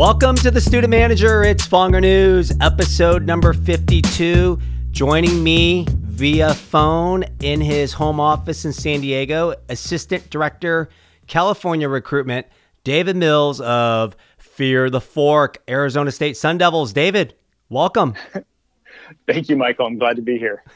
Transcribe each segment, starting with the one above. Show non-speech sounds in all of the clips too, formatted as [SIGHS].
Welcome to the Student Manager. It's Fonger News, episode number 52. Joining me via phone in his home office in San Diego, Assistant Director, California Recruitment, David Mills of Fear the Fork, Arizona State Sun Devils. David, welcome. [LAUGHS] Thank you, Michael. I'm glad to be here. [LAUGHS]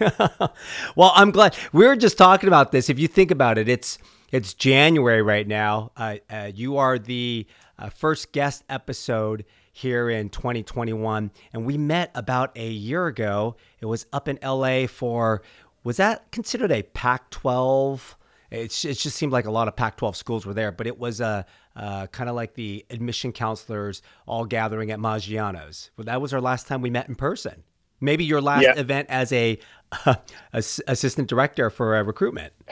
well, I'm glad. We were just talking about this. If you think about it, it's it's January right now. Uh, uh, you are the uh, first guest episode here in 2021, and we met about a year ago. It was up in LA for was that considered a Pac-12? It's, it just seemed like a lot of Pac-12 schools were there, but it was a uh, kind of like the admission counselors all gathering at Maggiano's. Well, that was our last time we met in person. Maybe your last yeah. event as a [LAUGHS] uh, assistant director for uh, recruitment. [LAUGHS]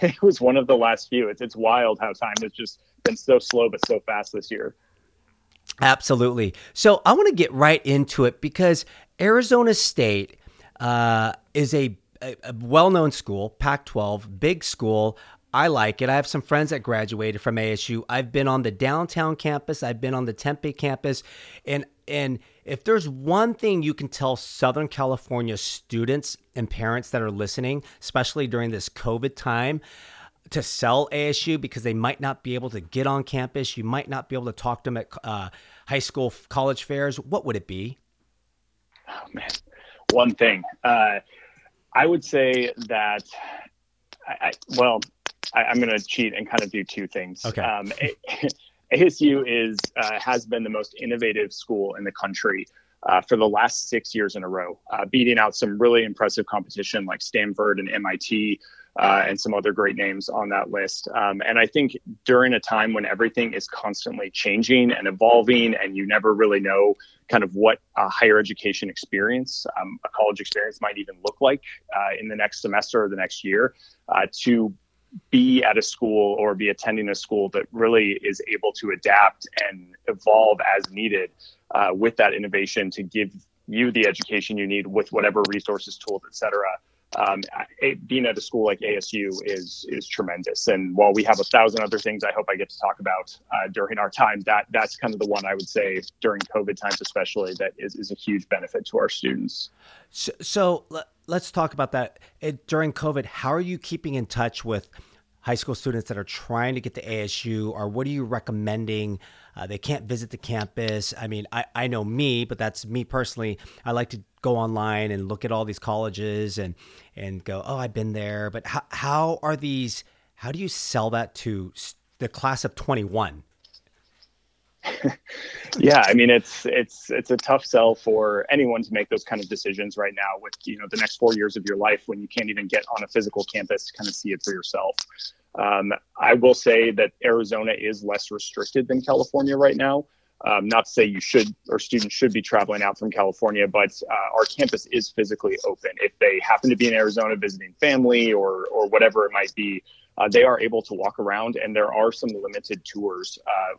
It was one of the last few. It's it's wild how time has just been so slow but so fast this year. Absolutely. So I want to get right into it because Arizona State uh, is a, a, a well-known school, Pac-12, big school. I like it. I have some friends that graduated from ASU. I've been on the downtown campus. I've been on the Tempe campus, and and if there's one thing you can tell Southern California students and parents that are listening, especially during this COVID time, to sell ASU because they might not be able to get on campus, you might not be able to talk to them at uh, high school, college fairs. What would it be? Oh man, one thing. Uh, I would say that. I, I well, I, am going to cheat and kind of do two things. Okay. Um, ASU [LAUGHS] is uh, has been the most innovative school in the country uh, for the last six years in a row, uh, beating out some really impressive competition like Stanford and MIT. Uh, and some other great names on that list. Um, and I think during a time when everything is constantly changing and evolving, and you never really know kind of what a higher education experience, um, a college experience might even look like uh, in the next semester or the next year, uh, to be at a school or be attending a school that really is able to adapt and evolve as needed uh, with that innovation to give you the education you need with whatever resources, tools, et cetera. Um, being at a school like ASU is is tremendous. And while we have a thousand other things, I hope I get to talk about uh, during our time. That that's kind of the one I would say during COVID times, especially, that is, is a huge benefit to our students. So, so let's talk about that. It, during COVID, how are you keeping in touch with high school students that are trying to get to ASU, or what are you recommending? Uh, they can't visit the campus. I mean, I, I know me, but that's me personally. I like to go online and look at all these colleges and and go, oh, I've been there. But how, how are these? How do you sell that to the class of twenty one? [LAUGHS] yeah, I mean it's it's it's a tough sell for anyone to make those kind of decisions right now with you know the next four years of your life when you can't even get on a physical campus to kind of see it for yourself. Um, I will say that Arizona is less restricted than California right now. Um, not to say you should or students should be traveling out from California, but uh, our campus is physically open. If they happen to be in Arizona visiting family or or whatever it might be, uh, they are able to walk around, and there are some limited tours. Uh,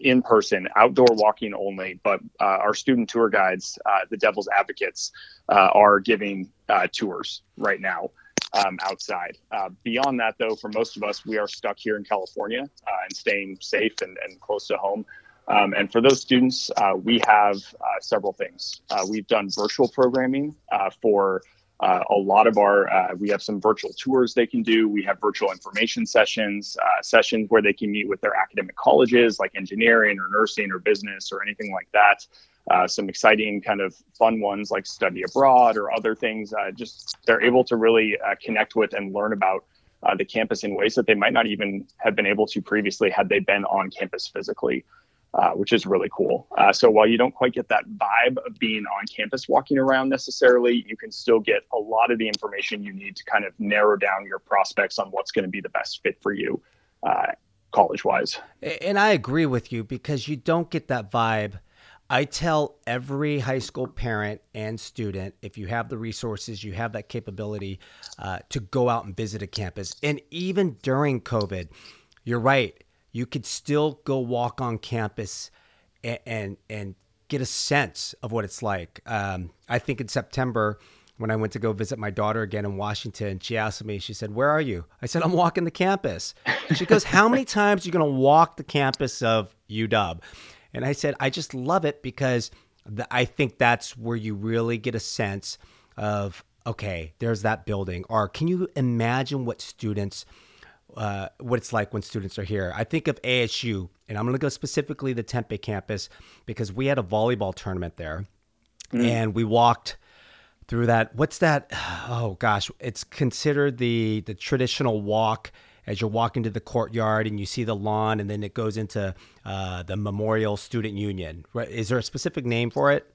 in person, outdoor walking only. But uh, our student tour guides, uh, the Devil's Advocates, uh, are giving tours right now um, outside. Uh, beyond that, though, for most of us, we are stuck here in California uh, and staying safe and, and close to home. Um, and for those students, we have several things. we've done virtual programming for uh, a lot of our uh, we have some virtual tours they can do. We have virtual information sessions uh, sessions where they can meet with their academic colleges like engineering or nursing or business or anything like that. Uh, some exciting kind of fun ones like study abroad or other things. Uh, just they're able to really uh, connect with and learn about the campus in ways that they might not even have been able to previously had they been on campus physically uh, which is really cool. Uh, so while you don't quite get that vibe of being on campus walking around necessarily, you can still get a lot of the information you need to kind of narrow down your prospects on what's going to be the best fit for you uh, college wise. And I agree with you because you don't get that vibe. I tell every high school parent and student if you have the resources, you have that capability uh, to go out and visit a campus. And even during COVID, you're right you could still go walk on campus and and, and get a sense of what it's like. Um, I think in September when I went to go visit my daughter again in Washington, she asked me, she said, Where are you? I said, I'm walking the campus. She goes, How many [LAUGHS] times are you going to walk the campus of UW? And I said, I just love it because the, I think that's where you really get a sense of, okay, there's that building. Or can you imagine what students, uh, what it's like when students are here? I think of ASU, and I'm going to go specifically the Tempe campus because we had a volleyball tournament there, mm. and we walked through that. What's that? [SIGHS] Oh gosh, it's considered the the traditional walk as you're walking to the courtyard and you see the lawn, and then it goes into uh, the Memorial Student Union. Right? Is there a specific name for it?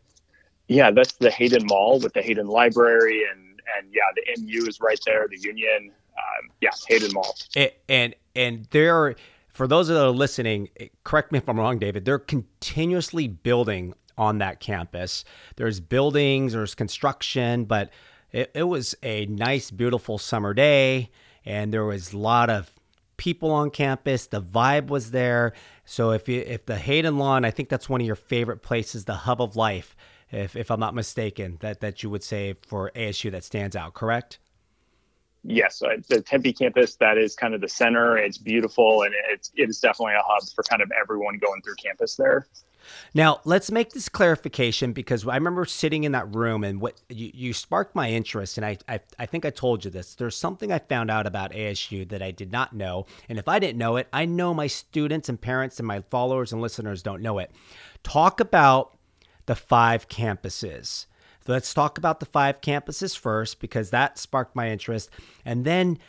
Yeah, that's the Hayden Mall with the Hayden Library, and and yeah, the MU is right there. The Union, um, yes, Hayden Mall. It, and and there, for those that are listening, correct me if I'm wrong, David. They're continuously building on that campus. There's buildings, there's construction, but it, it was a nice, beautiful summer day, and there was a lot of people on campus. The vibe was there. So if you, if the Hayden Lawn, I think that's one of your favorite places, the hub of life, if, if I'm not mistaken, that, that you would say for ASU that stands out, correct? Yes, uh, the Tempe campus that is kind of the center. It's beautiful, and it's it is definitely a hub for kind of everyone going through campus there. Now, let's make this clarification because I remember sitting in that room and what you, you sparked my interest. And I, I, I think I told you this. There's something I found out about ASU that I did not know. And if I didn't know it, I know my students and parents and my followers and listeners don't know it. Talk about the five campuses. Let's talk about the five campuses first because that sparked my interest. And then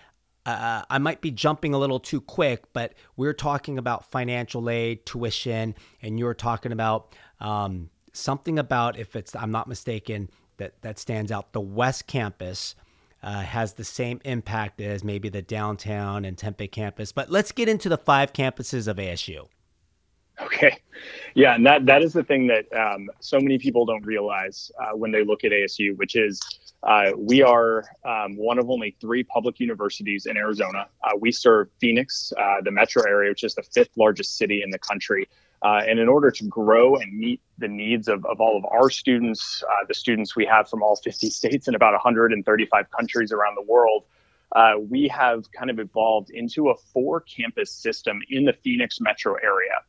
uh, I might be jumping a little too quick, but we're talking about financial aid, tuition, and you're talking about um, something about, if it's, I'm not mistaken, that, that stands out. The West Campus uh, has the same impact as maybe the downtown and Tempe campus. But let's get into the five campuses of ASU. Okay, yeah, and that that is the thing that um, so many people don't realize uh, when they look at ASU, which is uh, we are um, one of only three public universities in Arizona. Uh, we serve Phoenix, uh, the metro area, which is the fifth largest city in the country. Uh, and in order to grow and meet the needs of, of all of our students, uh, the students we have from all 50 states and about 135 countries around the world, uh, we have kind of evolved into a four campus system in the Phoenix metro area.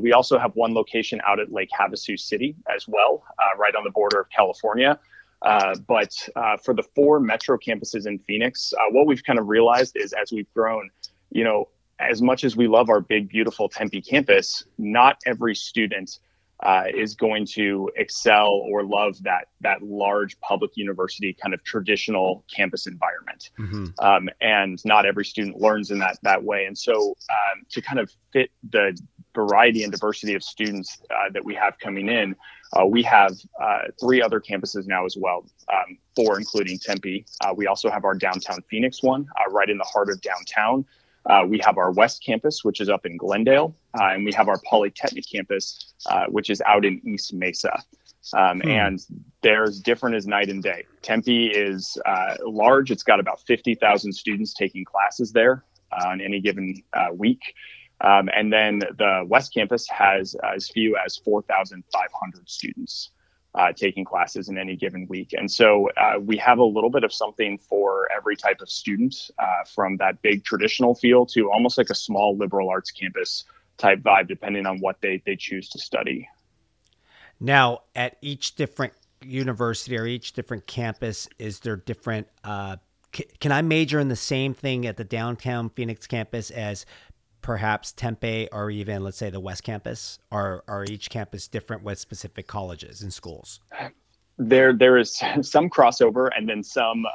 We also have one location out at Lake Havasu City as well, right on the border of California. Uh, but uh, for the four metro campuses in Phoenix, uh, what we've kind of realized is as we've grown, you know, as much as we love our big, beautiful Tempe campus, not every student uh, is going to excel or love that that large public university kind of traditional campus environment. Mm-hmm. Um, and not every student learns in that that way. And so, um, to kind of fit the variety and diversity of students uh, that we have coming in, uh, we have uh, three other campuses now as well, um, four including Tempe. Uh, we also have our downtown Phoenix one, uh, right in the heart of downtown. Uh, we have our West Campus, which is up in Glendale, and we have our Polytechnic Campus, which is out in East Mesa. Um, hmm. And as different as night and day. Tempe is large; it's got about 50,000 students taking classes there on any given week. Um, and then the West Campus has as few as 4,500 students uh, taking classes in any given week. And so uh, we have a little bit of something for every type of student, uh, from that big traditional feel to almost like a small liberal arts campus type vibe, depending on what they, they choose to study. Now, at each different university or each different campus, is there different? Uh, can I major in the same thing at the downtown Phoenix campus as perhaps Tempe or even let's say the West Campus? Are are each campus different with specific colleges and schools? There there is [LAUGHS] some crossover and then some uh,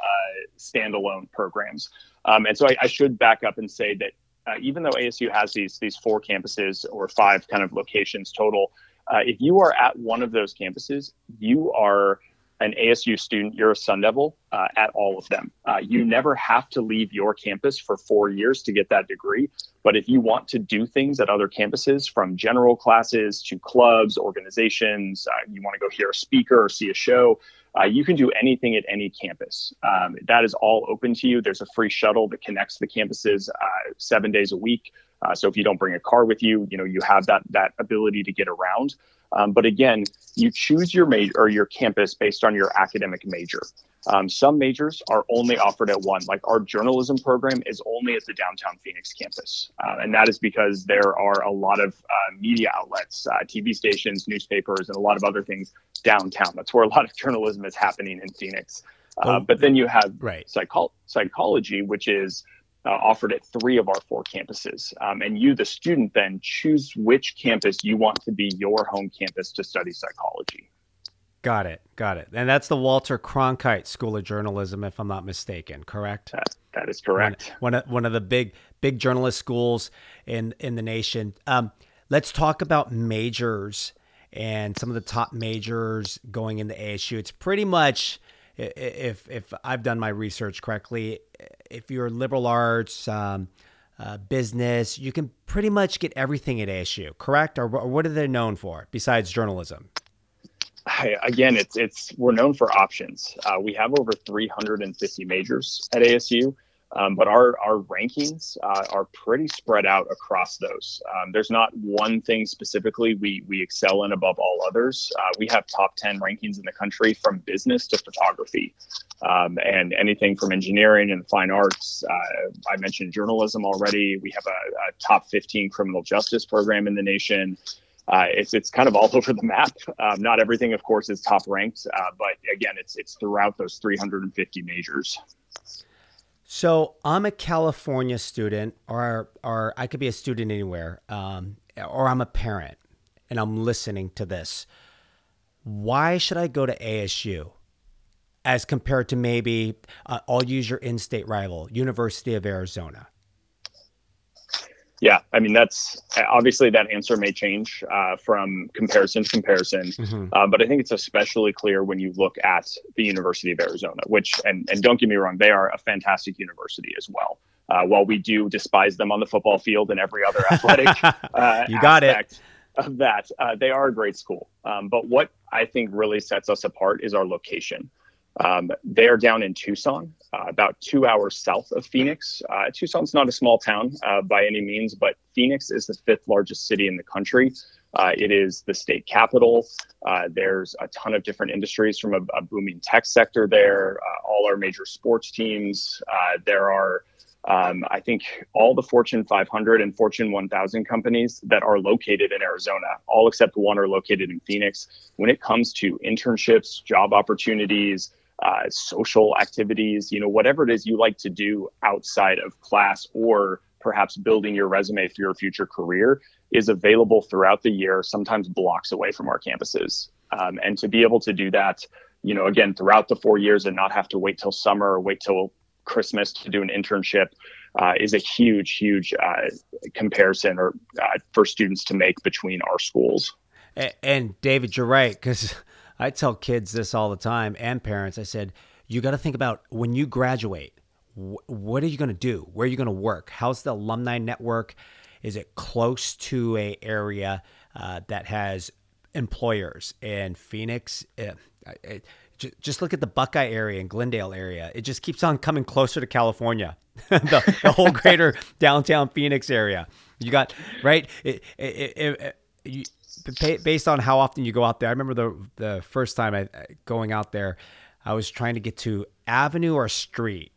standalone programs. Um, and so I, I, should back up and say that uh, even though ASU has these these four campuses or five kind of locations total, uh, if you are at one of those campuses, you are an ASU student, you're a Sun Devil uh, at all of them. Uh, you never have to leave your campus for four years to get that degree. But if you want to do things at other campuses, from general classes to clubs, organizations, uh, you want to go hear a speaker or see a show, uh, you can do anything at any campus. Um, that is all open to you. There's a free shuttle that connects the campuses uh, seven days a week. Uh, so if you don't bring a car with you, you know you have that that ability to get around. Um, but again, you choose your major or your campus based on your academic major. Um, some majors are only offered at one. Like our journalism program is only at the downtown Phoenix campus, uh, and that is because there are a lot of uh, media outlets, uh, TV stations, newspapers, and a lot of other things downtown. That's where a lot of journalism is happening in Phoenix. Uh, oh, but then you have right. psycho- psychology, which is uh, offered at three of our four campuses. Um, and you, the student, then choose which campus you want to be your home campus to study psychology. Got it. Got it. And that's the Walter Cronkite School of Journalism, if I'm not mistaken, correct? that, that is correct. One, one, of, one of the big, big journalist schools in, in the nation. Um, let's talk about majors and some of the top majors going into ASU. It's pretty much, if, if I've done my research correctly, if you're liberal arts, um, uh, business, you can pretty much get everything at ASU, correct? Or, or what are they known for besides journalism? again, it's it's we're known for options. Uh, we have over 350 majors at ASU, um, but our our rankings uh, are pretty spread out across those. Um, there's not one thing specifically we we excel in above all others. Uh, we have top 10 rankings in the country from business to photography, um, and anything from engineering and fine arts. Uh, I mentioned journalism already. We have a, a top 15 criminal justice program in the nation uh, it's it's kind of all [LAUGHS] over the map. Um, not everything, of course, is top ranked, uh, but again, it's it's throughout those 350 majors. So I'm a California student, or or I could be a student anywhere, um, or I'm a parent, and I'm listening to this. Why should I go to ASU? As compared to maybe, uh, I'll use your in-state rival, University of Arizona. Yeah, I mean that's obviously that answer may change uh, from comparison to comparison, mm-hmm. uh, but I think it's especially clear when you look at the University of Arizona, which and and don't get me wrong, they are a fantastic university as well. Uh, while we do despise them on the football field and every other [LAUGHS] athletic, uh, you got it. Of that, uh, they are a great school. Um, but what I think really sets us apart is our location. Um, they are down in Tucson, uh, about two hours south of Phoenix. Uh, Tucson's not a small town uh, by any means, but Phoenix is the fifth largest city in the country. Uh, it is the state capital. Uh, there's a ton of different industries from a, a booming tech sector there, uh, all our major sports teams. there are um, I think all the Fortune 500 and Fortune 1000 companies that are located in Arizona, all except one are located in Phoenix. When it comes to internships, job opportunities, uh, social activities, you know, whatever it is you like to do outside of class or perhaps building your resume for your future career is available throughout the year, sometimes blocks away from our campuses. Um, and to be able to do that, you know, again, throughout the four years and not have to wait till summer or wait till Christmas to do an internship uh, is a huge, huge uh, comparison or uh, for students to make between our schools. And, and David, you're right because I tell kids this all the time and parents. I said, you got to think about when you graduate, wh- what are you going to do? Where are you going to work? How's the alumni network? Is it close to a area uh, that has employers? And Phoenix, uh, it, just look at the Buckeye area and Glendale area. It just keeps on coming closer to California, [LAUGHS] the, the, whole greater [LAUGHS] downtown Phoenix area. You got right. It, it, you, based on how often you go out there. I remember the the first time I going out there, I was trying to get to Avenue or Street.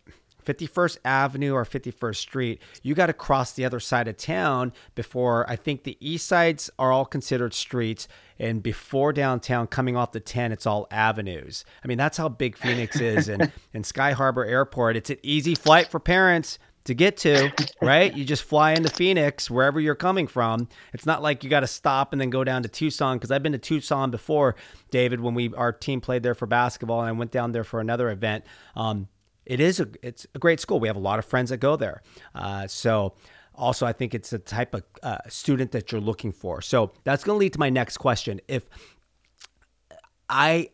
51st Avenue or 51st Street, you got to cross the other side of town before I think the east sides are all considered streets. And before downtown, coming off the 10, it's all avenues. I mean, that's how big Phoenix is. And, [LAUGHS] and Sky Harbor Airport, it's an easy flight for parents to get to, right? You just fly into Phoenix wherever you're coming from. It's not like you got to stop and then go down to Tucson because I've been to Tucson before, David, when we our team played there for basketball and I went down there for another event. Um, it is a it's a great school. We have a lot of friends that go there. Uh, so also I think it's the type of uh, student that you're looking for. So that's going to lead to my next question. If I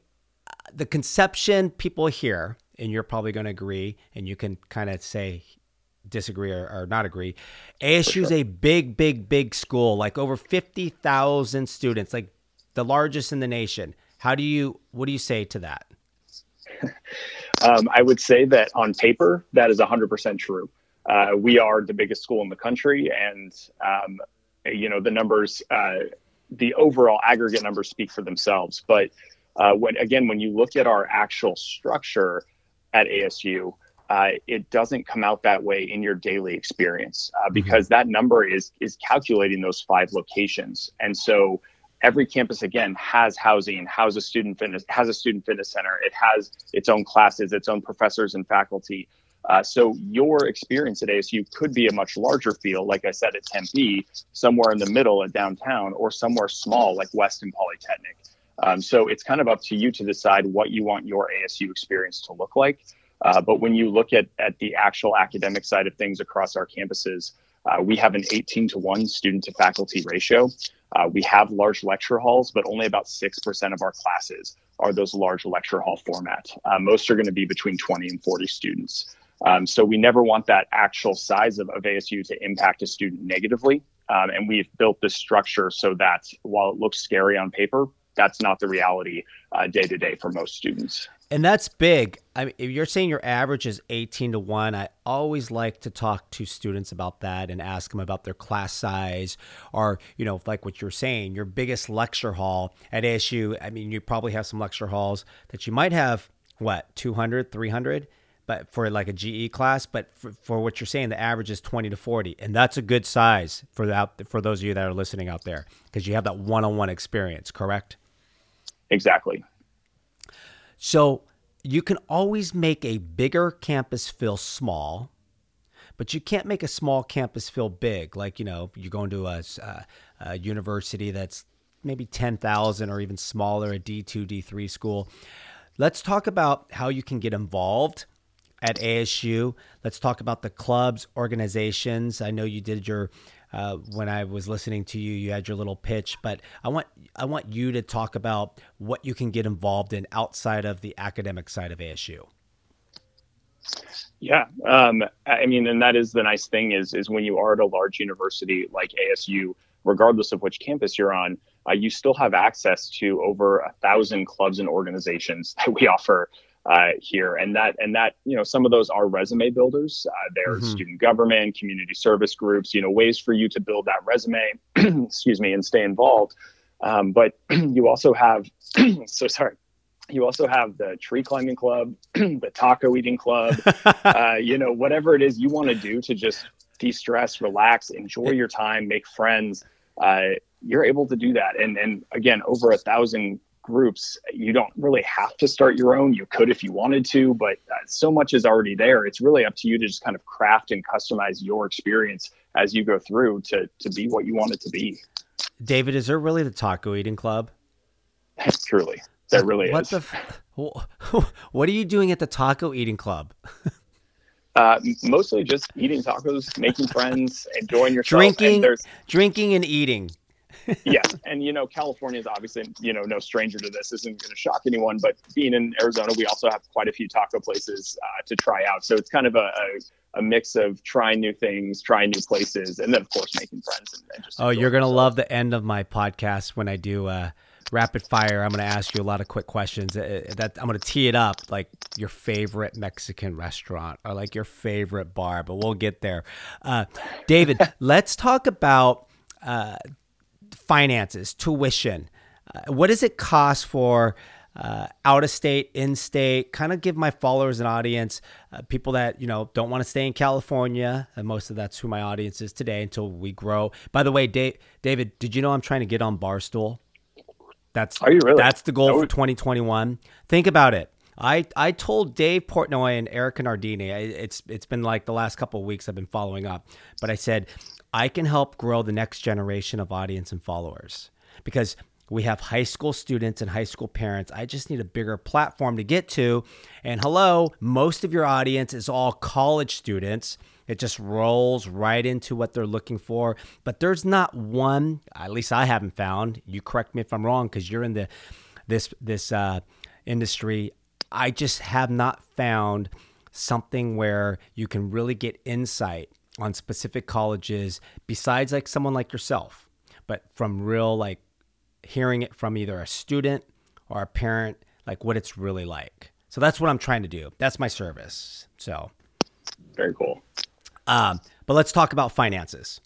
the conception people hear and you're probably going to agree and you can kind of say disagree or, or not agree. ASU is a big, big, big school, like over 50,000 students, like the largest in the nation. How do you, what do you say to that? [LAUGHS] um, I would say that on paper, that is 100% true. Uh, we are the biggest school in the country, and um, you know the numbers, uh, the overall aggregate numbers speak for themselves. But uh, when again, when you look at our actual structure, at ASU, uh, it doesn't come out that way in your daily experience uh, mm-hmm. because mm-hmm. that number is is calculating those five locations, and so every campus again has housing, has a student fitness, has a student fitness center, it has its own classes, its own professors and faculty. Uh, so your experience at ASU could be a much larger field, like I said at Tempe, somewhere in the middle at downtown, or somewhere small like Weston Polytechnic. Um, so it's kind of up to you to decide what you want your ASU experience to look like. Uh, but when you look at, at the actual academic side of things across our campuses, uh, we have an 18 to 1 student to faculty ratio. Uh, we have large lecture halls, but only about 6% of our classes are those large lecture hall format. Uh, most are going to be between 20 and 40 students. Um, so we never want that actual size of, of ASU to impact a student negatively. Um, and we've built this structure so that while it looks scary on paper, that's not the reality day to day for most students. And that's big. I mean, if you're saying your average is 18 to 1, I always like to talk to students about that and ask them about their class size or, you know, like what you're saying, your biggest lecture hall at ASU. I mean, you probably have some lecture halls that you might have, what, 200, 300? But for like a GE class, but for, for what you're saying, the average is 20 to 40. And that's a good size for that, for those of you that are listening out there because you have that one on one experience, correct? Exactly. So you can always make a bigger campus feel small, but you can't make a small campus feel big. Like, you know, you're going to a, a, uh, a university that's maybe 10,000 or even smaller, a D2, D3 school. Let's talk about how you can get involved at ASU. Let's talk about the clubs, organizations. I know you did your uh, when I was listening to you, you had your little pitch, but I want I want you to talk about what you can get involved in outside of the academic side of ASU. Yeah, um, I mean, and that is the nice thing is is when you are at a large university like ASU, regardless of which campus you're on, uh, you still have access to over a thousand clubs and organizations [LAUGHS] that we offer uh, here, and that and that you know some of those are resume builders. Uh, there's mm-hmm. student government, community service groups. You know ways for you to build that resume. [CLEARS THROAT] excuse me, and stay involved. Um, but [CLEARS THROAT] you also have [CLEARS THROAT] so sorry. You also have the tree climbing club, the taco eating club. [LAUGHS] uh, you know whatever it is you want to do to just de-stress, relax, enjoy your time, make friends. Uh, you're able to do that, and and again, over a thousand groups, you don't really have to start your own. You could if you wanted to, but uh, so much is already there. It's really up to you to just kind of craft and customize your experience as you go through to to be what you want it to be. David, is there really the taco eating club? [LAUGHS] Truly, there really what is. What the? [LAUGHS] What are you doing at the taco eating club? Uh, mostly just eating tacos, making friends, enjoying yourself, drinking, and drinking and eating [LAUGHS] yeah, and you know, California is obviously you know no stranger to this. Isn't going to shock anyone, but being in Arizona, we also have quite a few taco places uh, to try out. So it's kind of a, a, a, mix of trying new things, trying new places, and then of course making friends. And, and oh, you're gonna love the end of my podcast when I do. Uh, rapid fire. I'm going to ask you a lot of quick questions. Uh, uh, that I'm going to tee it up like your favorite Mexican restaurant or like your favorite bar, but we'll get there. Uh, David, [LAUGHS] let's talk about uh, finances, tuition. Uh, what does it cost for uh, out of state, in state? Kind of give my followers and audience, uh, people that you know don't want to stay in California, and most of that's who my audience is today until we grow. By the way, Dave, David, did you know I'm trying to get on Barstool? That's are you really? That's the goal for 2021. Think about it. I, I told Dave Portnoy and Erika Nardini, it's it's been like the last couple of weeks I've been following up, but I said I can help grow the next generation of audience and followers because we have high school students and high school parents. I just need a bigger platform to get to. And hello, most of your audience is all college students. It just rolls right into what they're looking for. But there's not one, at least I haven't found. You correct me if I'm wrong because you're in the this this uh, industry. I just have not found something where you can really get insight on specific colleges besides like someone like yourself, but from real like hearing it from either a student or a parent, like what it's really like. So that's what I'm trying to do. That's my service. So very cool. Um, but let's talk about finances.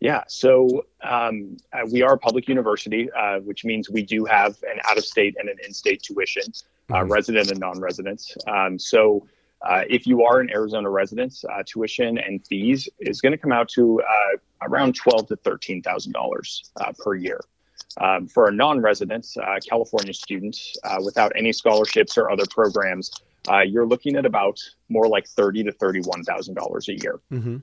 Yeah, so um, uh, we are a public university, uh, which means we do have an out of state and an in state tuition. uh, mm-hmm. resident and non-residents. Um, so uh, if you are an Arizona resident, uh, tuition and fees is going to come out to uh, around twelve to thirteen thousand dollars uh, per year. Um, for a non-resident uh, California student without any scholarships or other programs, you're looking at about more like thirty to thirty-one thousand dollars a year mm-hmm.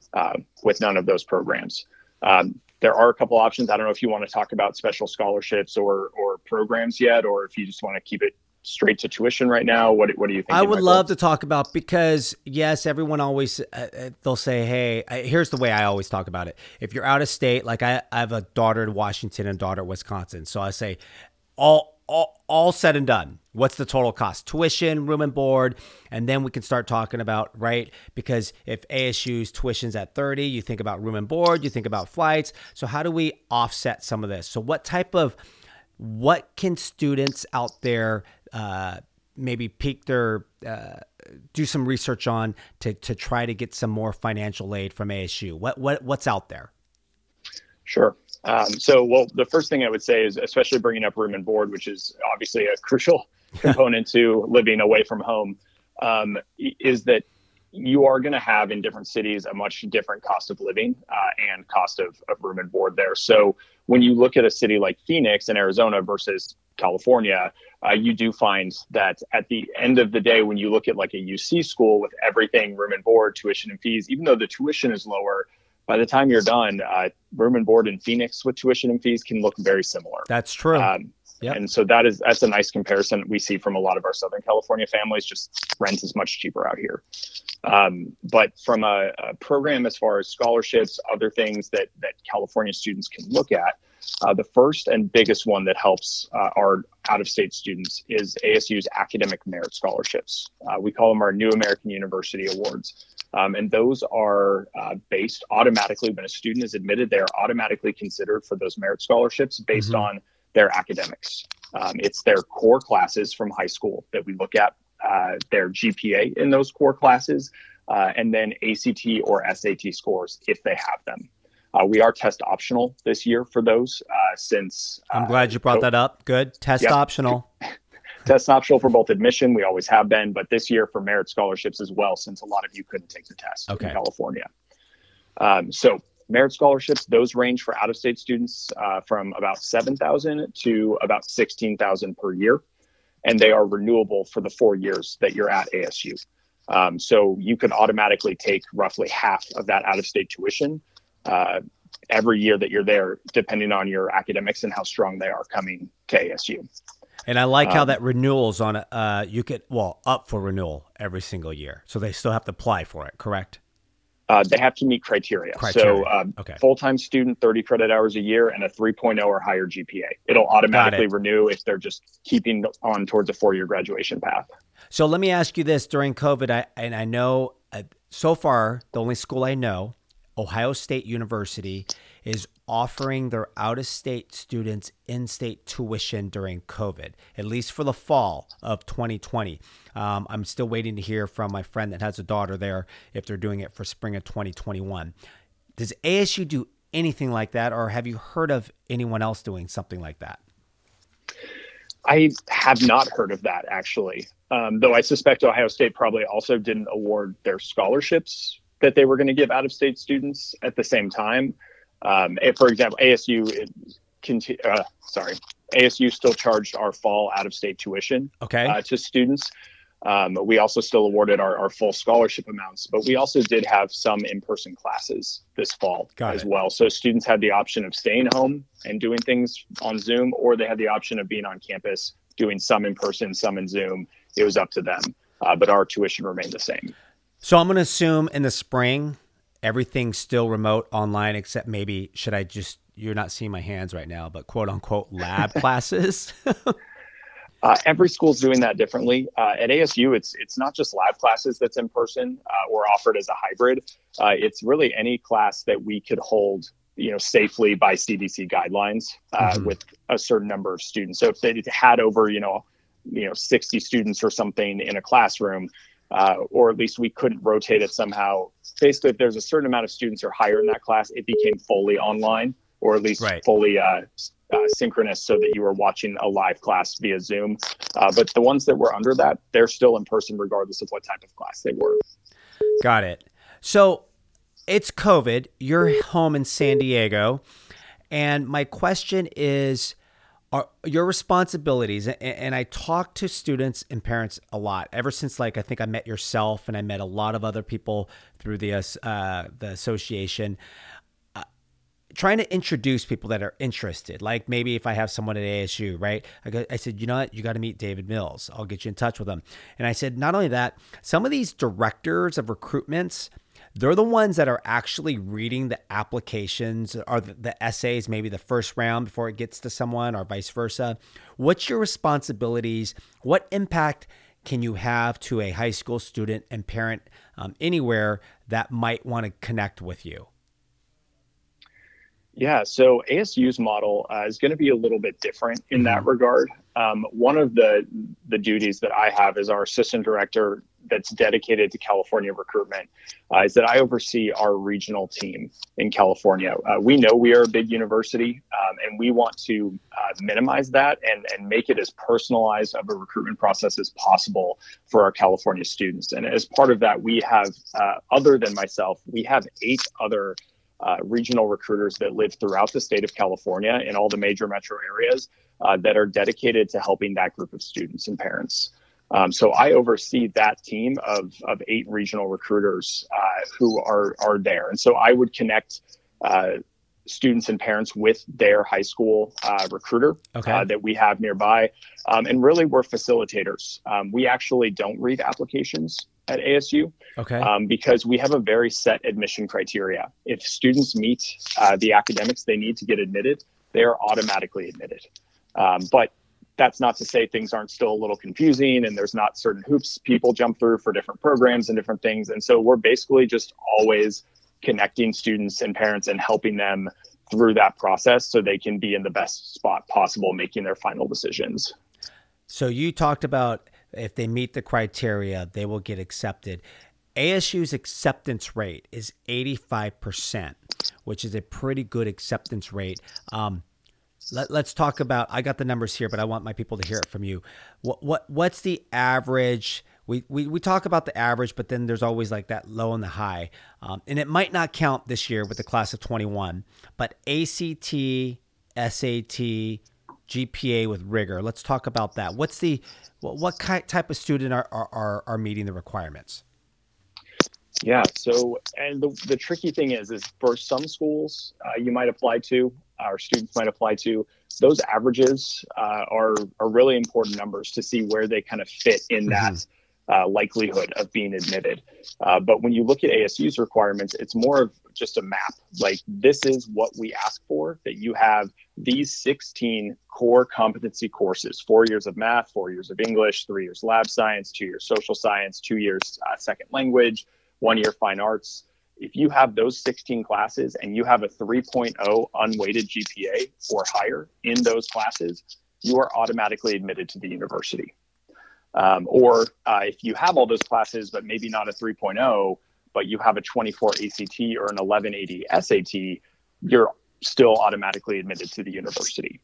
with none of those programs. Um, there are a couple options. I don't know if you want to talk about special scholarships or or programs yet, or if you just want to keep it straight to tuition right now? What What do you think? I would love to talk about because yes, everyone always uh, uh, they'll say, "Hey, I, here's the way I always talk about it. If you're out of state, like I, I have a daughter in Washington and daughter in Wisconsin, so I say, all all all said and done, what's the total cost? Tuition, room and board, and then we can start talking about right because if ASU's tuition's at 30, you think about room and board, you think about flights. So how do we offset some of this? So what type of what can students out there uh, maybe peak their uh, do some research on to, to try to get some more financial aid from ASU? What what what's out there? Sure. Um, so, well, the first thing I would say is, especially bringing up room and board, which is obviously a [LAUGHS] crucial component to living away from home, um, is that you are going to have in different cities a much different cost of living uh, and cost of, of room and board there. So, when you look at a city like Phoenix in Arizona versus California, uh, you do find that at the end of the day, when you look at like a UC school with everything room and board, tuition and fees, even though the tuition is lower, by the time you're done, uh, room and board in Phoenix with tuition and fees can look very similar. That's true. Um, Yep. And so that is that's a nice comparison we see from a lot of our Southern California families. Just rent is much cheaper out here. Um, but from a, a, program as far as scholarships, other things that that California students can look at, uh, the first and biggest one that helps uh, our out of state students is ASU's academic merit scholarships. Uh, we call them our New American University Awards. Um, and those are uh, based automatically when a student is admitted, they are automatically considered for those merit scholarships based mm-hmm. on their academics. Um, it's their core classes from high school that we look at, uh, their GPA in those core classes, uh, and then ACT or SAT scores if they have them. Uh, we are test optional this year for those uh, since. I'm glad you brought so, that up. Good. Test yep. optional. [LAUGHS] [LAUGHS] test optional for both admission. We always have been, but this year for merit scholarships as well, since a lot of you couldn't take the test okay. in California. Um, so merit scholarships, those range for out of state students uh, from about 7,000 to about 16,000 per year. And they are renewable for the four years that you're at ASU. Um, so you can automatically take roughly half of that out of state tuition uh, every year that you're there, depending on your academics and how strong they are coming to ASU. And I like um, how that renewals on uh, you get well up for renewal every single year, so they still have to apply for it. Correct? Uh, they have to meet criteria. criteria. So, um, okay. full time student, 30 credit hours a year, and a 3.0 or higher GPA. It'll automatically it. renew if they're just keeping on towards a four year graduation path. So, let me ask you this during COVID, I, and I know uh, so far, the only school I know, Ohio State University, is offering their out of state students in state tuition during COVID, at least for the fall of 2020. Um, I'm still waiting to hear from my friend that has a daughter there if they're doing it for spring of 2021. Does ASU do anything like that, or have you heard of anyone else doing something like that? I have not heard of that actually, um, though I suspect Ohio State probably also didn't award their scholarships that they were going to give out of state students at the same time. Um, for example, ASU, conti- uh, sorry, ASU still charged our fall out of state tuition okay. uh, to students. Um, we also still awarded our, our, full scholarship amounts, but we also did have some in person classes this fall Got as it. well. So students had the option of staying home and doing things on Zoom, or they had the option of being on campus, doing some in person, some in Zoom. It was up to them, uh, but our tuition remained the same. So I'm going to assume in the spring everything's still remote online except maybe should I just you're not seeing my hands right now, but quote unquote lab [LAUGHS] classes. [LAUGHS] uh, every school's doing that differently. Uh, at ASU, it's it's not just lab classes that's in person uh, or offered as a hybrid. Uh, it's really any class that we could hold, you know, safely by CDC guidelines uh, mm-hmm. with a certain number of students. So if they had over, you know, you know, 60 students or something in a classroom, uh, or at least we couldn't rotate it somehow. Basically, if there's a certain amount of students or higher in that class, it became fully online, or at least right. fully uh, uh, synchronous so that you were watching a live class via Zoom. Uh, but the ones that were under that, they're still in person regardless of what type of class they were. Got it. So it's COVID. You're home in San Diego. And my question is are your responsibilities and i talk to students and parents a lot. Ever since like i think i met yourself and i met a lot of other people through the uh, the association uh, trying to introduce people that are interested. Like maybe if i have someone at asu right? I, got, I said you know what? You got to meet david mills. I'll get you in touch with him. And i said not only that some of these directors of recruitments they're the ones that are actually reading the applications or the, the, essays, maybe the first round before it gets to someone or vice versa. What's your responsibilities? What impact can you have to a high school student and parent um, anywhere that might want to connect with you? Yeah, so ASU's model uh, is going to be a little bit different in that mm-hmm. regard. Um, one of the the duties that I have as our assistant director that's dedicated to California recruitment uh, is that I oversee our regional team in California. Uh, we know we are a big university, um, and we want to uh, minimize that and, and make it as personalized of a recruitment process as possible for our California students. And as part of that, we have, uh, other than myself, we have eight other uh, regional recruiters that live throughout the state of California in all the major metro areas uh, that are dedicated to helping that group of students and parents. Um, so I oversee that team of, of eight regional recruiters uh, who are are there, and so I would connect uh, students and parents with their high school uh, recruiter okay. Uh, that we have nearby, um, and really we're facilitators. Um, we actually don't read applications at ASU, okay, um, because we have a very set admission criteria. If students meet uh, the academics they need to get admitted, they are automatically admitted. Um, but that's not to say things aren't still a little confusing and there's not certain hoops people jump through for different programs and different things. And so we're basically just always connecting students and parents and helping them through that process so they can be in the best spot possible making their final decisions. So you talked about if they meet the criteria, they will get accepted. ASU's acceptance rate is 85%, which is a pretty good acceptance rate. Um, let, us talk about. I got the numbers here, but I want my people to hear it from you. What what what's the average? We, we, we talk about the average, but then there's always like that low and the high. Um, and it might not count this year with the class of 21, but ACT, SAT, GPA with rigor. Let's talk about that. What's the what, what type of student are, are, are meeting the requirements? Yeah. So, and the, the tricky thing is, is for some schools uh, you might apply to, our students might apply to, those averages uh, are are really important numbers to see where they kind of fit in mm-hmm. that uh, likelihood of being admitted. Uh, but when you look at ASU's requirements, it's more of just a map. Like this is what we ask for that you have these 16 core competency courses four years of math, four years of English, three years lab science, two years social science, two years uh, second language, one year fine arts. If you have those 16 classes and you have a 3.0 unweighted GPA or higher in those classes, you are automatically admitted to the university. Um, or uh, if you have all those classes, but maybe not a 3.0, but you have a 24 ACT or an 1180 SAT, you're still automatically admitted to the university.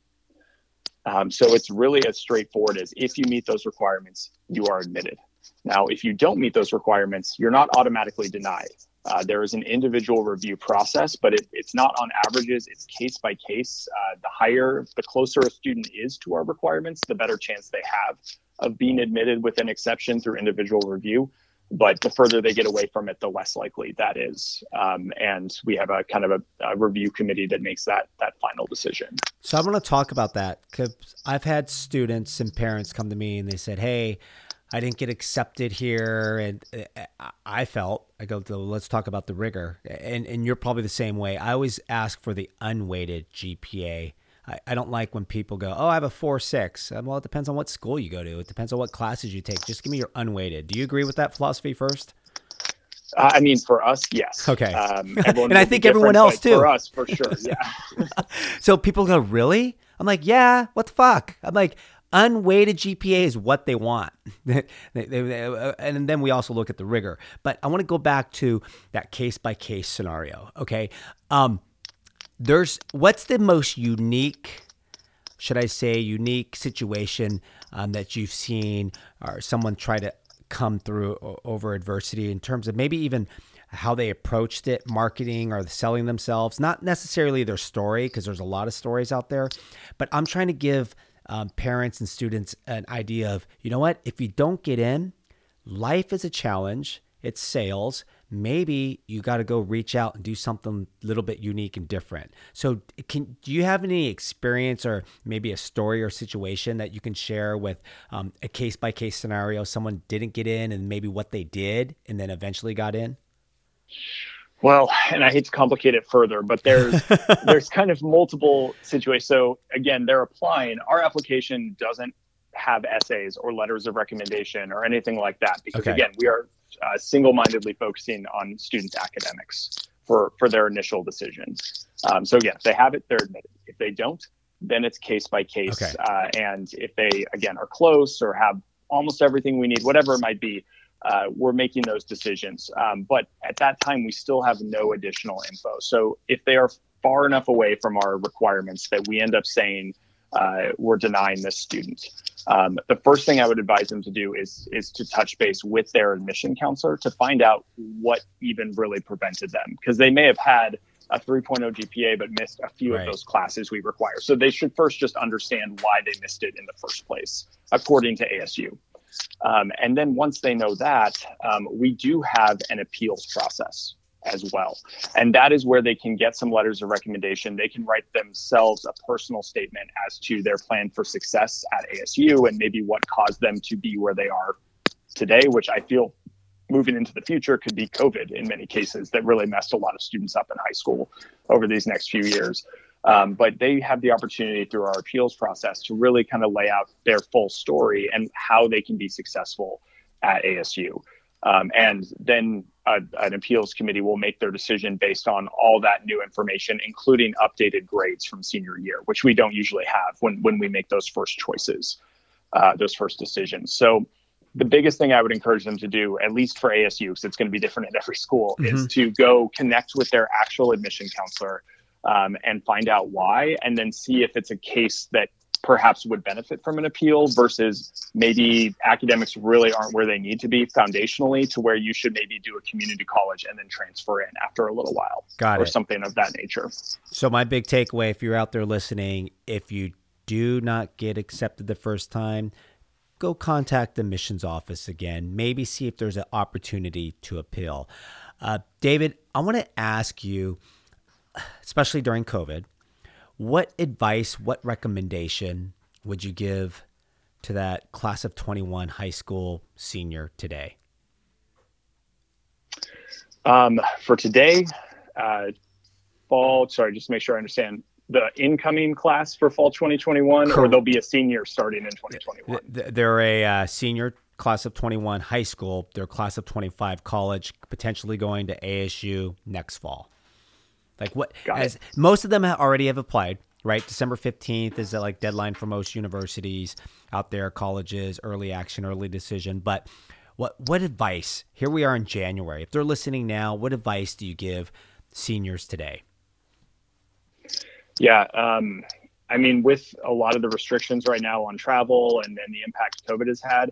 Um, so it's really as straightforward as if you meet those requirements, you are admitted. Now, if you don't meet those requirements, you're not automatically denied. Uh, there is an individual review process, but it, it's not on averages, it's case by case. Uh, the higher, the closer a student is to our requirements, the better chance they have of being admitted with an exception through individual review. But the further they get away from it, the less likely that is. Um, and we have a kind of a, a, review committee that makes that that final decision. So I want to talk about that because I've had students and parents come to me and they said, "Hey, I didn't get accepted here, and uh, I felt I go. Let's talk about the rigor, and and you're probably the same way. I always ask for the unweighted GPA. I, I don't like when people go, "Oh, I have a four six. Um, well, it depends on what school you go to. It depends on what classes you take. Just give me your unweighted. Do you agree with that philosophy first? Uh, I mean, for us, yes. Okay. Um, [LAUGHS] and I think everyone else too. For us, for sure. Yeah. [LAUGHS] so people go, really? I'm like, yeah. What the fuck? I'm like, Unweighted GPA is what they want. [LAUGHS] and then we also look at the rigor. But I want to go back to that case by case scenario. Okay. Um, there's what's the most unique should I say, unique situation um, that you've seen or someone try to come through over adversity in terms of maybe even how they approached it, marketing or selling themselves, not necessarily their story, because there's a lot of stories out there, but I'm trying to give um, parents and students an idea of, you know what, if you don't get in, life is a challenge, it's sales. Maybe you got to go reach out and do something a little bit unique and different. So, can do you have any experience or maybe a story or situation that you can share with um, a case by case scenario? Someone didn't get in, and maybe what they did, and then eventually got in. Well, and I hate to complicate it further, but there's [LAUGHS] there's kind of multiple situations. So again, they're applying. Our application doesn't have essays or letters of recommendation or anything like that because okay. again, we are uh, single-mindedly focusing on students' academics for for their initial decision. Um, so again, if they have it, they're admitted. If they don't, then it's case by case. Okay. Uh, and if they again are close or have almost everything we need, whatever it might be, uh, we're making those decisions. Um, but at that time, we still have no additional info. So if they are far enough away from our requirements that we end up saying uh, we're denying this student, um, the first thing I would advise them to do is is to touch base with their admission counselor to find out what even really prevented them because they may have had a 3.0 GPA but missed a few right. of those classes we require. So they should first just understand why they missed it in the first place, according to ASU. Um, and then once they know that, um, we do have an appeals process as well. And that is where they can get some letters of recommendation. They can write themselves a personal statement as to their plan for success at ASU and maybe what caused them to be where they are today, which I feel moving into the future could be COVID in many cases that really messed a lot of students up in high school over these next few years. Um, but they have the opportunity through our appeals process to really kind of lay out their full story and how they can be successful at ASU. Um, and then a, an appeals committee will make their decision based on all that new information, including updated grades from senior year, which we don't usually have when, when we make those first choices, uh, those first decisions. So the biggest thing I would encourage them to do, at least for ASU, because it's going to be different at every school, mm-hmm. is to go connect with their actual admission counselor um, and find out why, and then see if it's a case that perhaps would benefit from an appeal versus maybe academics really aren't where they need to be foundationally to where you should maybe do a community college and then transfer in after a little while Got or it. something of that nature. So my big takeaway if you're out there listening, if you do not get accepted the first time, go contact the missions office again. Maybe see if there's an opportunity to appeal. Uh, David, I want to ask you especially during COVID, what advice, what recommendation would you give to that class of 21 high school senior today? Um, for today, uh, fall, sorry, just to make sure I understand the incoming class for fall 2021, Correct. or there'll be a senior starting in 2021? They're a uh, senior class of 21 high school, they're class of 25 college, potentially going to ASU next fall. Like what? as most of them already have applied. Right, December fifteenth is the like deadline for most universities out there, colleges, early action, early decision. But what what advice? Here we are in January. If they're listening now, what advice do you give seniors today? Yeah, um, I mean, with a lot of the restrictions right now on travel and, and the impact COVID has had,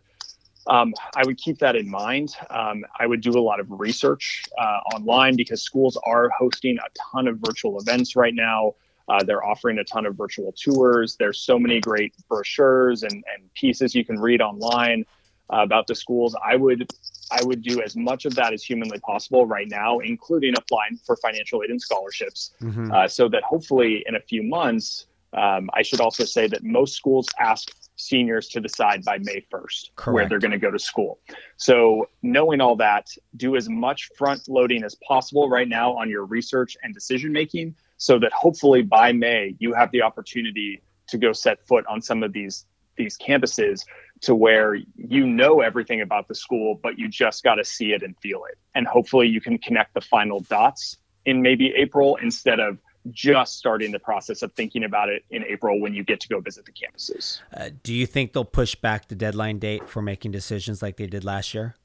um, I would keep that in mind. Um, I would do a lot of research uh, online because schools are hosting a ton of virtual events right now. Uh, they're offering a ton of virtual tours. There's so many great brochures and, and pieces you can read online uh, about the schools. I would I would do as much of that as humanly possible right now, including applying for financial aid and scholarships, mm-hmm. Uh, so that hopefully in a few months. Um, I should also say that most schools ask seniors to decide by May 1st Correct. where they're going to go to school. So, knowing all that, do as much front loading as possible right now on your research and decision making so that hopefully by May you have the opportunity to go set foot on some of these these campuses to where you know everything about the school but you just got to see it and feel it. And hopefully you can connect the final dots in maybe April instead of just starting the process of thinking about it in April when you get to go visit the campuses. Uh, do you think they'll push back the deadline date for making decisions like they did last year?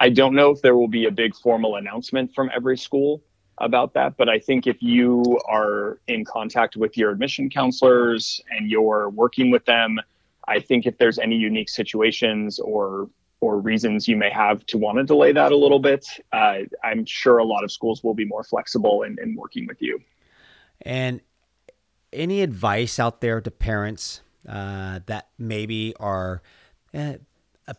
I don't know if there will be a big formal announcement from every school. about that. But I think if you are in contact with your admission counselors and you're working with them, I think if there's any unique situations or or reasons you may have to want to delay that a little bit, uh, I'm sure a lot of schools will be more flexible in, in working with you. And any advice out there to parents uh, that maybe are uh,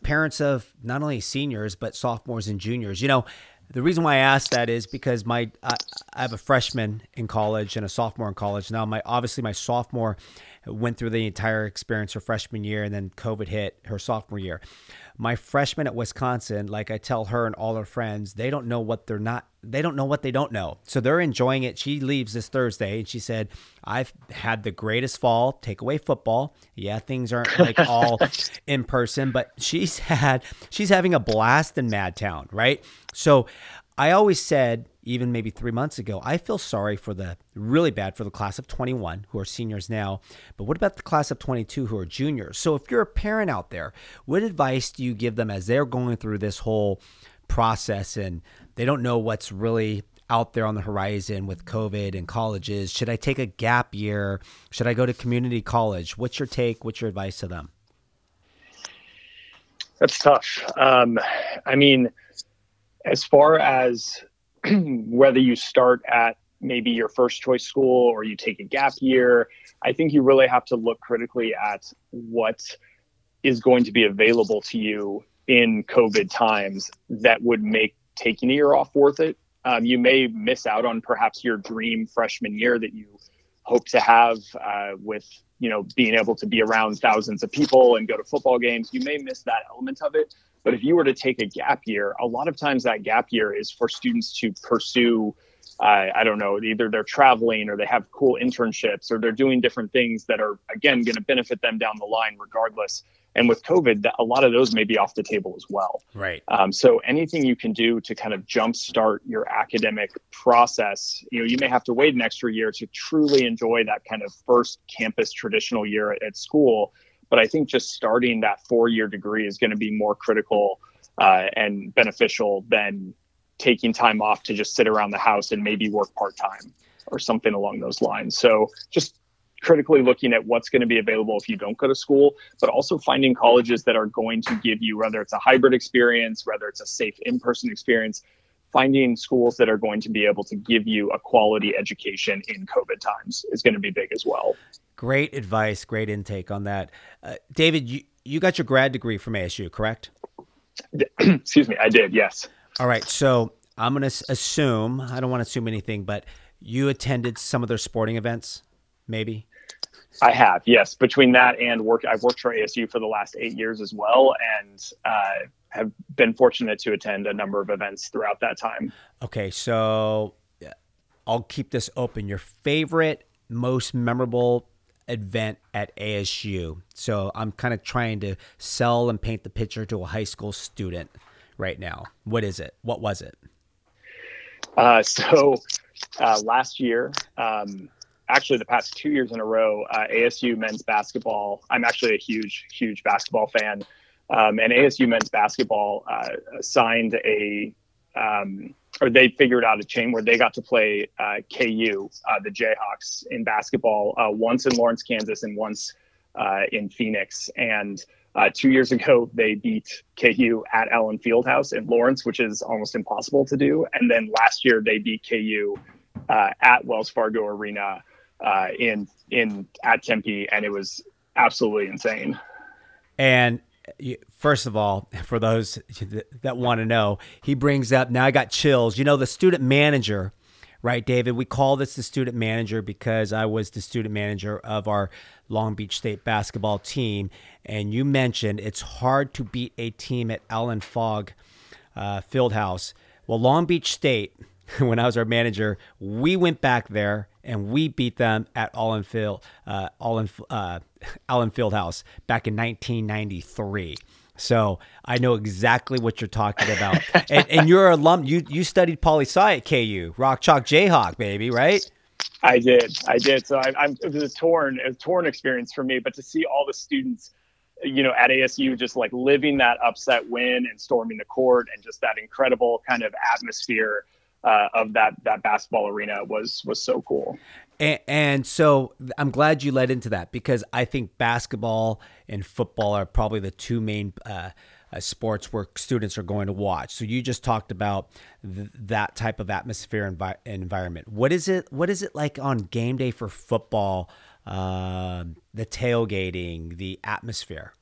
parents of not only seniors but sophomores and juniors? You know, the reason why I ask that is because my I, I, have a freshman in college and a sophomore in college. Now, my obviously my sophomore went through the entire experience her freshman year, and then COVID hit her sophomore year my freshman at Wisconsin, like I tell her and all her friends, they don't know what they're not, they don't know what they don't know. So they're enjoying it. She leaves this Thursday and she said, I've had the greatest fall, take away football. Yeah, things aren't like [LAUGHS] all in person, but she's had, she's having a blast in Madtown, right? So I always said, even maybe three months ago, I feel sorry for the really bad for the class of 21 who are seniors now. But what about the class of 22 who are juniors? So if you're a parent out there, what advice do you give them as they're going through this whole process and they don't know what's really out there on the horizon with COVID and colleges? Should I take a gap year? Should I go to community college? What's your take? What's your advice to them? That's tough. Um, I mean, as far as [CLEARS THROAT] whether you start at maybe your first choice school or you take a gap year, I think you really have to look critically at what is going to be available to you in COVID times that would make taking a year off worth it. Um, you may miss out on perhaps your dream freshman year that you hope to have uh, with you know being able to be around thousands of people and go to football games. You may miss that element of it. But if you were to take a gap year, a lot of times that gap year is for students to pursue. Uh, I don't know, either they're traveling or they have cool internships or they're doing different things that are, again, going to benefit them down the line regardless. And with COVID, a lot of those may be off the table as well. Right. Um, so anything you can do to kind of jumpstart your academic process, you know, you may have to wait an extra year to truly enjoy that kind of first campus traditional year at, at school. But I think just starting that four year degree is going to be more critical uh, and beneficial than taking time off to just sit around the house and maybe work part time or something along those lines. So just critically looking at what's going to be available if you don't go to school, but also finding colleges that are going to give you, whether it's a hybrid experience, whether it's a safe in person experience, finding schools that are going to be able to give you a quality education in COVID times is going to be big as well. Great advice, great intake on that. Uh, David, you, you got your grad degree from ASU, correct? [CLEARS THROAT] Excuse me, I did, yes. All right, so I'm going to assume, I don't want to assume anything, but you attended some of their sporting events, maybe? I have, yes. Between that and work, I've worked for ASU for the last eight years as well, and uh, have been fortunate to attend a number of events throughout that time. Okay, so I'll keep this open. Your favorite, most memorable event at ASU. So I'm kind of trying to sell and paint the picture to a high school student right now. What is it? What was it? Uh, so uh, last year, um, actually the past two years in a row, uh, ASU men's basketball. I'm actually a huge, huge basketball fan. Um, and ASU men's basketball uh, signed a um, or they figured out a chain where they got to play uh, KU, uh, the Jayhawks, in basketball uh, once in Lawrence, Kansas, and once uh, in Phoenix. And uh, two years ago, they beat KU at Allen Fieldhouse in Lawrence, which is almost impossible to do. And then last year, they beat KU uh, at Wells Fargo Arena in in at Tempe, and it was absolutely insane. And first of all, [LAUGHS] for those that want to know, he brings up now I got chills. You know, the student manager, right, David? We call this the student manager because I was the student manager of our Long Beach State basketball team. And you mentioned it's hard to beat a team at Allen Fogg uh, Fieldhouse. Well, Long Beach State, [LAUGHS] when I was our manager, we went back there and we beat them at Allen Field, uh, Allen, uh, [LAUGHS] Allen Fieldhouse back in 1993. So I know exactly what you're talking about. and, and, you're an alum. You you studied poli sci at KU, Rock Chalk Jayhawk, baby, right? I did. I did. So I, am it was a torn, a torn experience for me. But to see all the students, you know, at ASU just like living that upset win and storming the court and just that incredible kind of atmosphere uh, of that that basketball arena was was so cool. And, so I'm glad you led into that because I think basketball and football are probably the two main uh, uh, sports where students are going to watch. So you just talked about th- that type of atmosphere and envi- environment. What is it? What is it like on game day for football? Uh, the tailgating, the atmosphere.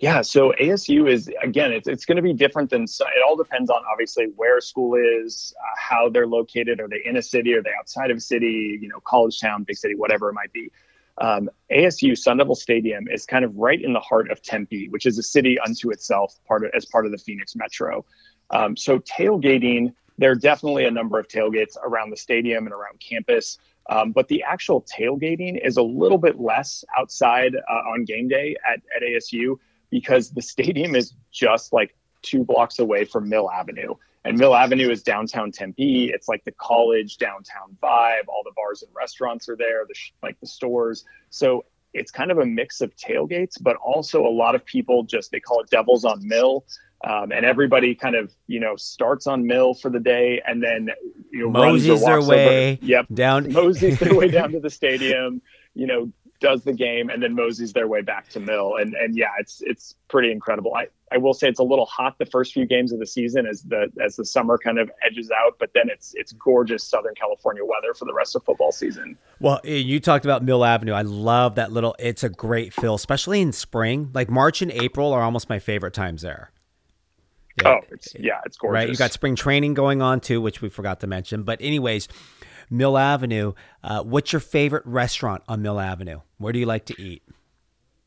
Yeah, so ASU is again, it's it's going to be different than it all depends on obviously where school is, uh, how they're located. Are they in a city? Are they outside of a city? You know, college town, big city, whatever it might be. Um, ASU Sun Devil Stadium is kind of right in the heart of Tempe, which is a city unto itself, part of, as part of the Phoenix Metro. Um, so tailgating, there are definitely a number of tailgates around the stadium and around campus. Um, but the actual tailgating is a little bit less outside uh, on game day at, at ASU because the stadium is just like two blocks away from Mill Avenue. And Mill Avenue is downtown Tempe. It's like the college downtown vibe. All the bars and restaurants are there, the sh- like the stores. So it's kind of a mix of tailgates, but also a lot of people just they call it Devils on Mill. Um, and everybody kind of you know starts on Mill for the day, and then you know moseys their way over, yep down moseys their way down to the stadium. You know, does the game and then moseys their way back to Mill. And and yeah, it's it's pretty incredible. I, I will say it's a little hot the first few games of the season as the as the summer kind of edges out, but then it's it's gorgeous Southern California weather for the rest of football season. Well, you talked about Mill Avenue. I love that little. It's a great feel, especially in spring. Like March and April are almost my favorite times there. Yeah. Oh, it's, yeah, it's gorgeous. Right, you got spring training going on too, which we forgot to mention. But anyways, Mill Avenue. Uh, what's your favorite restaurant on Mill Avenue? Where do you like to eat?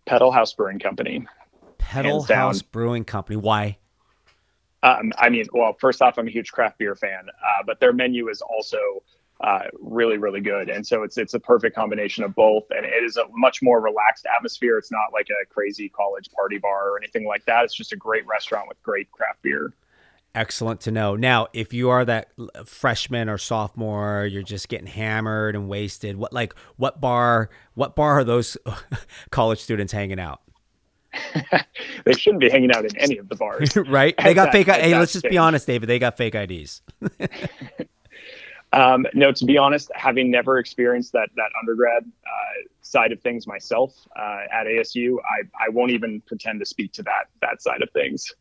Pedal Haus Brewing Company. Pedal Haus Brewing Company. Why? Um, I mean, well, first off, I'm a huge craft beer fan, uh, but their menu is also uh, really, really good, and so it's it's a perfect combination of both. And it is a much more relaxed atmosphere. It's not like a crazy college party bar or anything like that. It's just a great restaurant with great craft beer. Excellent to know. Now, if you are that freshman or sophomore, you're just getting hammered and wasted. What like what bar? What bar are those [LAUGHS] college students hanging out? [LAUGHS] they shouldn't be hanging out in any of the bars, [LAUGHS] right? They got that, fake. Hey, let's just be honest, David. They got fake IDs. um, no, to be honest, having never experienced that that undergrad uh, side of things myself uh, at ASU, I I won't even pretend to speak to that that side of things.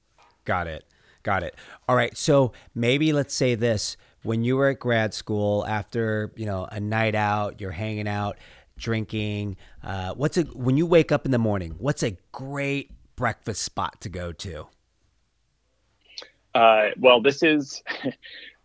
Got it. Got it. All right. So maybe let's say this: when you were at grad school, after you know a night out, you're hanging out, drinking. Uh, what's a when you wake up in the morning? What's a great breakfast spot to go to? Uh, well, this is [LAUGHS]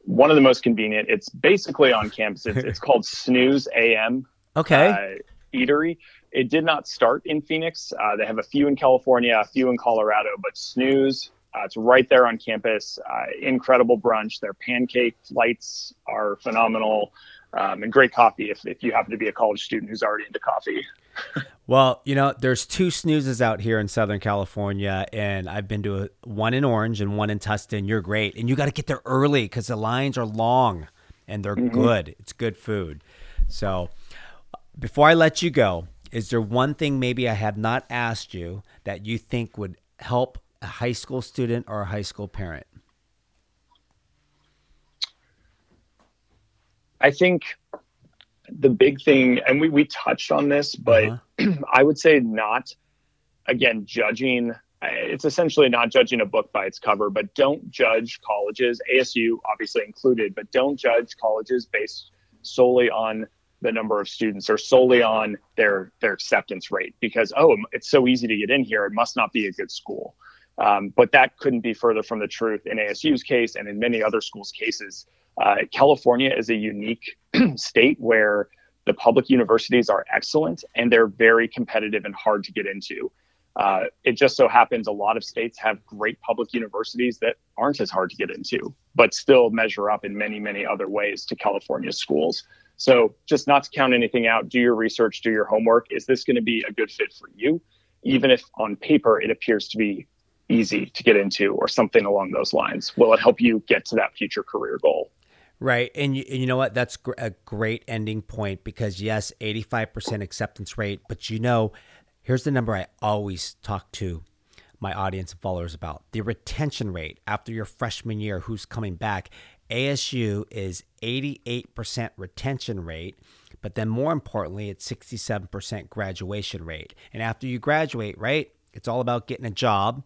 one of the most convenient. It's basically on campus. It's, it's called [LAUGHS] Snooze AM. Okay. Uh, eatery. It did not start in Phoenix. Uh, they have a few in California, a few in Colorado, but Snooze uh, it's right there on campus. Uh, incredible brunch. Their pancake flights are phenomenal. Um, and great coffee if, if you happen to be a college student who's already into coffee. [LAUGHS] well, you know, there's two snoozes out here in Southern California, and I've been to a, one in Orange and one in Tustin. You're great. And you got to get there early because the lines are long and they're mm-hmm. good. It's good food. So before I let you go, is there one thing maybe I have not asked you that you think would help a high school student or a high school parent? I think the big thing, and we, we touched on this, but uh-huh. [CLEARS THROAT] I would say not, again, judging. It's essentially not judging a book by its cover, but don't judge colleges, ASU obviously included, but don't judge colleges based solely on the number of students or solely on their their acceptance rate because oh it's so easy to get in here it must not be a good school um, but that couldn't be further from the truth in ASU's case and in many other schools' cases. Uh, California is a unique [CLEARS THROAT] state where the public universities are excellent and they're very competitive and hard to get into. Uh, it just so happens a lot of states have great public universities that aren't as hard to get into, but still measure up in many, many other ways to California schools. So, just not to count anything out, do your research, do your homework. Is this going to be a good fit for you? Even if on paper it appears to be easy to get into or something along those lines? Will it help you get to that future career goal? Right. And you, you know what? That's a great ending point because, yes, 85% acceptance rate. But you know, here's the number I always talk to my audience and followers about the retention rate after your freshman year, who's coming back ASU is 88% retention rate, but then more importantly, it's 67% graduation rate. And after you graduate, right, it's all about getting a job.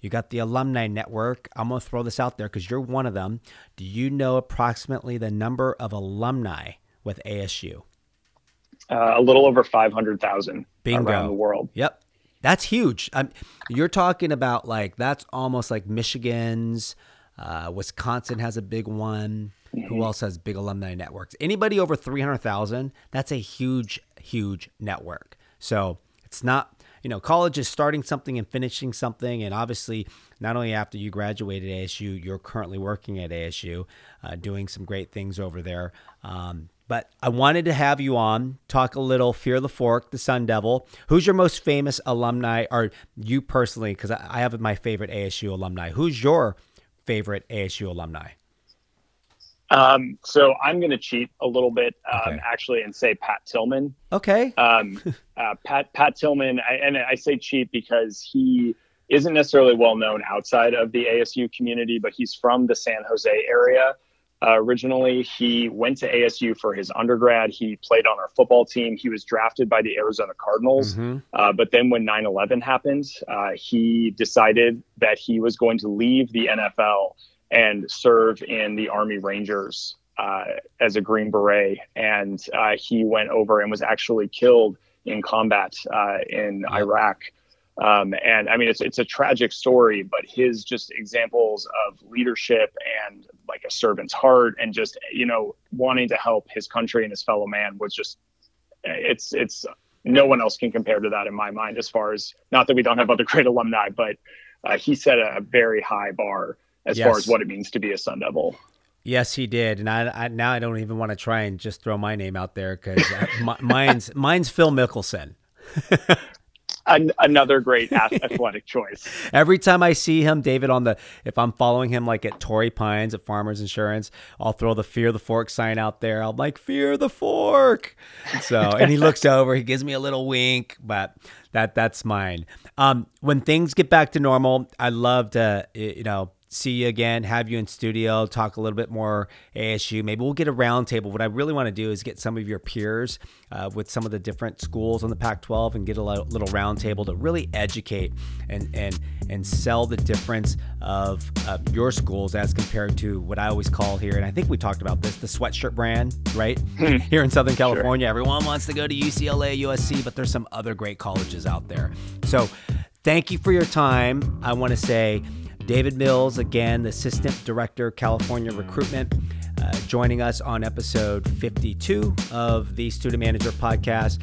You got the alumni network. I'm going to throw this out there because you're one of them. Do you know approximately the number of alumni with ASU? Uh, a little over 500,000 around the world. Yep. That's huge. Um, you're talking about like, that's almost like Michigan's. Uh, Wisconsin has a big one. Mm-hmm. Who else has big alumni networks? Anybody over 300,000, that's a huge, huge network. So it's not you know, college is starting something and finishing something. And obviously, not only after you graduated ASU, you're currently working at ASU, uh, doing some great things over there. Um, but I wanted to have you on, talk a little Fear the Fork, the Sun Devil. Who's your most famous alumni, or you personally? Because I have my favorite ASU alumni. Who's your favorite ASU alumni? Um, so I'm going to cheat a little bit, um, okay. actually, and say Pat Tillman. Okay. Um, [LAUGHS] uh, Pat Pat Tillman, I, and I say cheat because he isn't necessarily well known outside of the ASU community, but he's from the San Jose area. Uh, originally, he went to ASU for his undergrad. He played on our football team. He was drafted by the Arizona Cardinals. Mm-hmm. Uh, but then when 9 11 happened, uh, he decided that he was going to leave the NFL and serve in the Army Rangers uh, as a Green Beret. And uh, he went over and was actually killed in combat uh, in Iraq. Um, and I mean, it's it's a tragic story, but his just examples of leadership and like a servant's heart, and just you know wanting to help his country and his fellow man was just it's it's no one else can compare to that in my mind. As far as not that we don't have other [LAUGHS] great alumni, but uh, he set a very high bar as yes. far as what it means to be a Sun Devil. Yes, he did, and I, I now I don't even want to try and just throw my name out there because [LAUGHS] mine's mine's Phil Mickelson. [LAUGHS] An, another great athletic choice. Every time I see him, David, on the if I'm following him like at Torrey Pines at Farmers Insurance, I'll throw the Fear the Fork sign out there. I'm like Fear the Fork. So, and he looks [LAUGHS] over, he gives me a little wink, but that that's mine. Um, when things get back to normal, I love to you know see you again, have you in studio, talk a little bit more ASU. Maybe we'll get a roundtable. What I really want to do is get some of your peers uh, with some of the different schools on the Pac-12 and get a little roundtable to really educate and and and sell the difference of uh, your schools as compared to what I always call here, and I think we talked about this, the sweatshirt brand, right? Hmm. [LAUGHS] here in Southern California, sure. everyone wants to go to UCLA, USC, but there's some other great colleges out there. So. Thank you for your time. I want to say David Mills, again, the Assistant Director, California Recruitment, uh, joining us on episode 52 of the Student Manager podcast.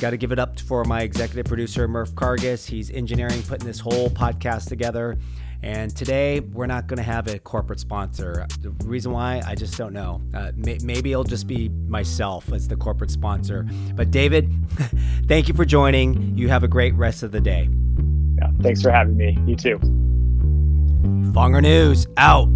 Got to give it up for my executive producer, Murph Cargis. He's engineering, putting this whole podcast together. And today, we're not going to have a corporate sponsor. The reason why, I just don't know. Uh, may- maybe it'll just be myself as the corporate sponsor. But, David, [LAUGHS] thank you for joining. You have a great rest of the day. Yeah, thanks for having me. You too. Fonger News out.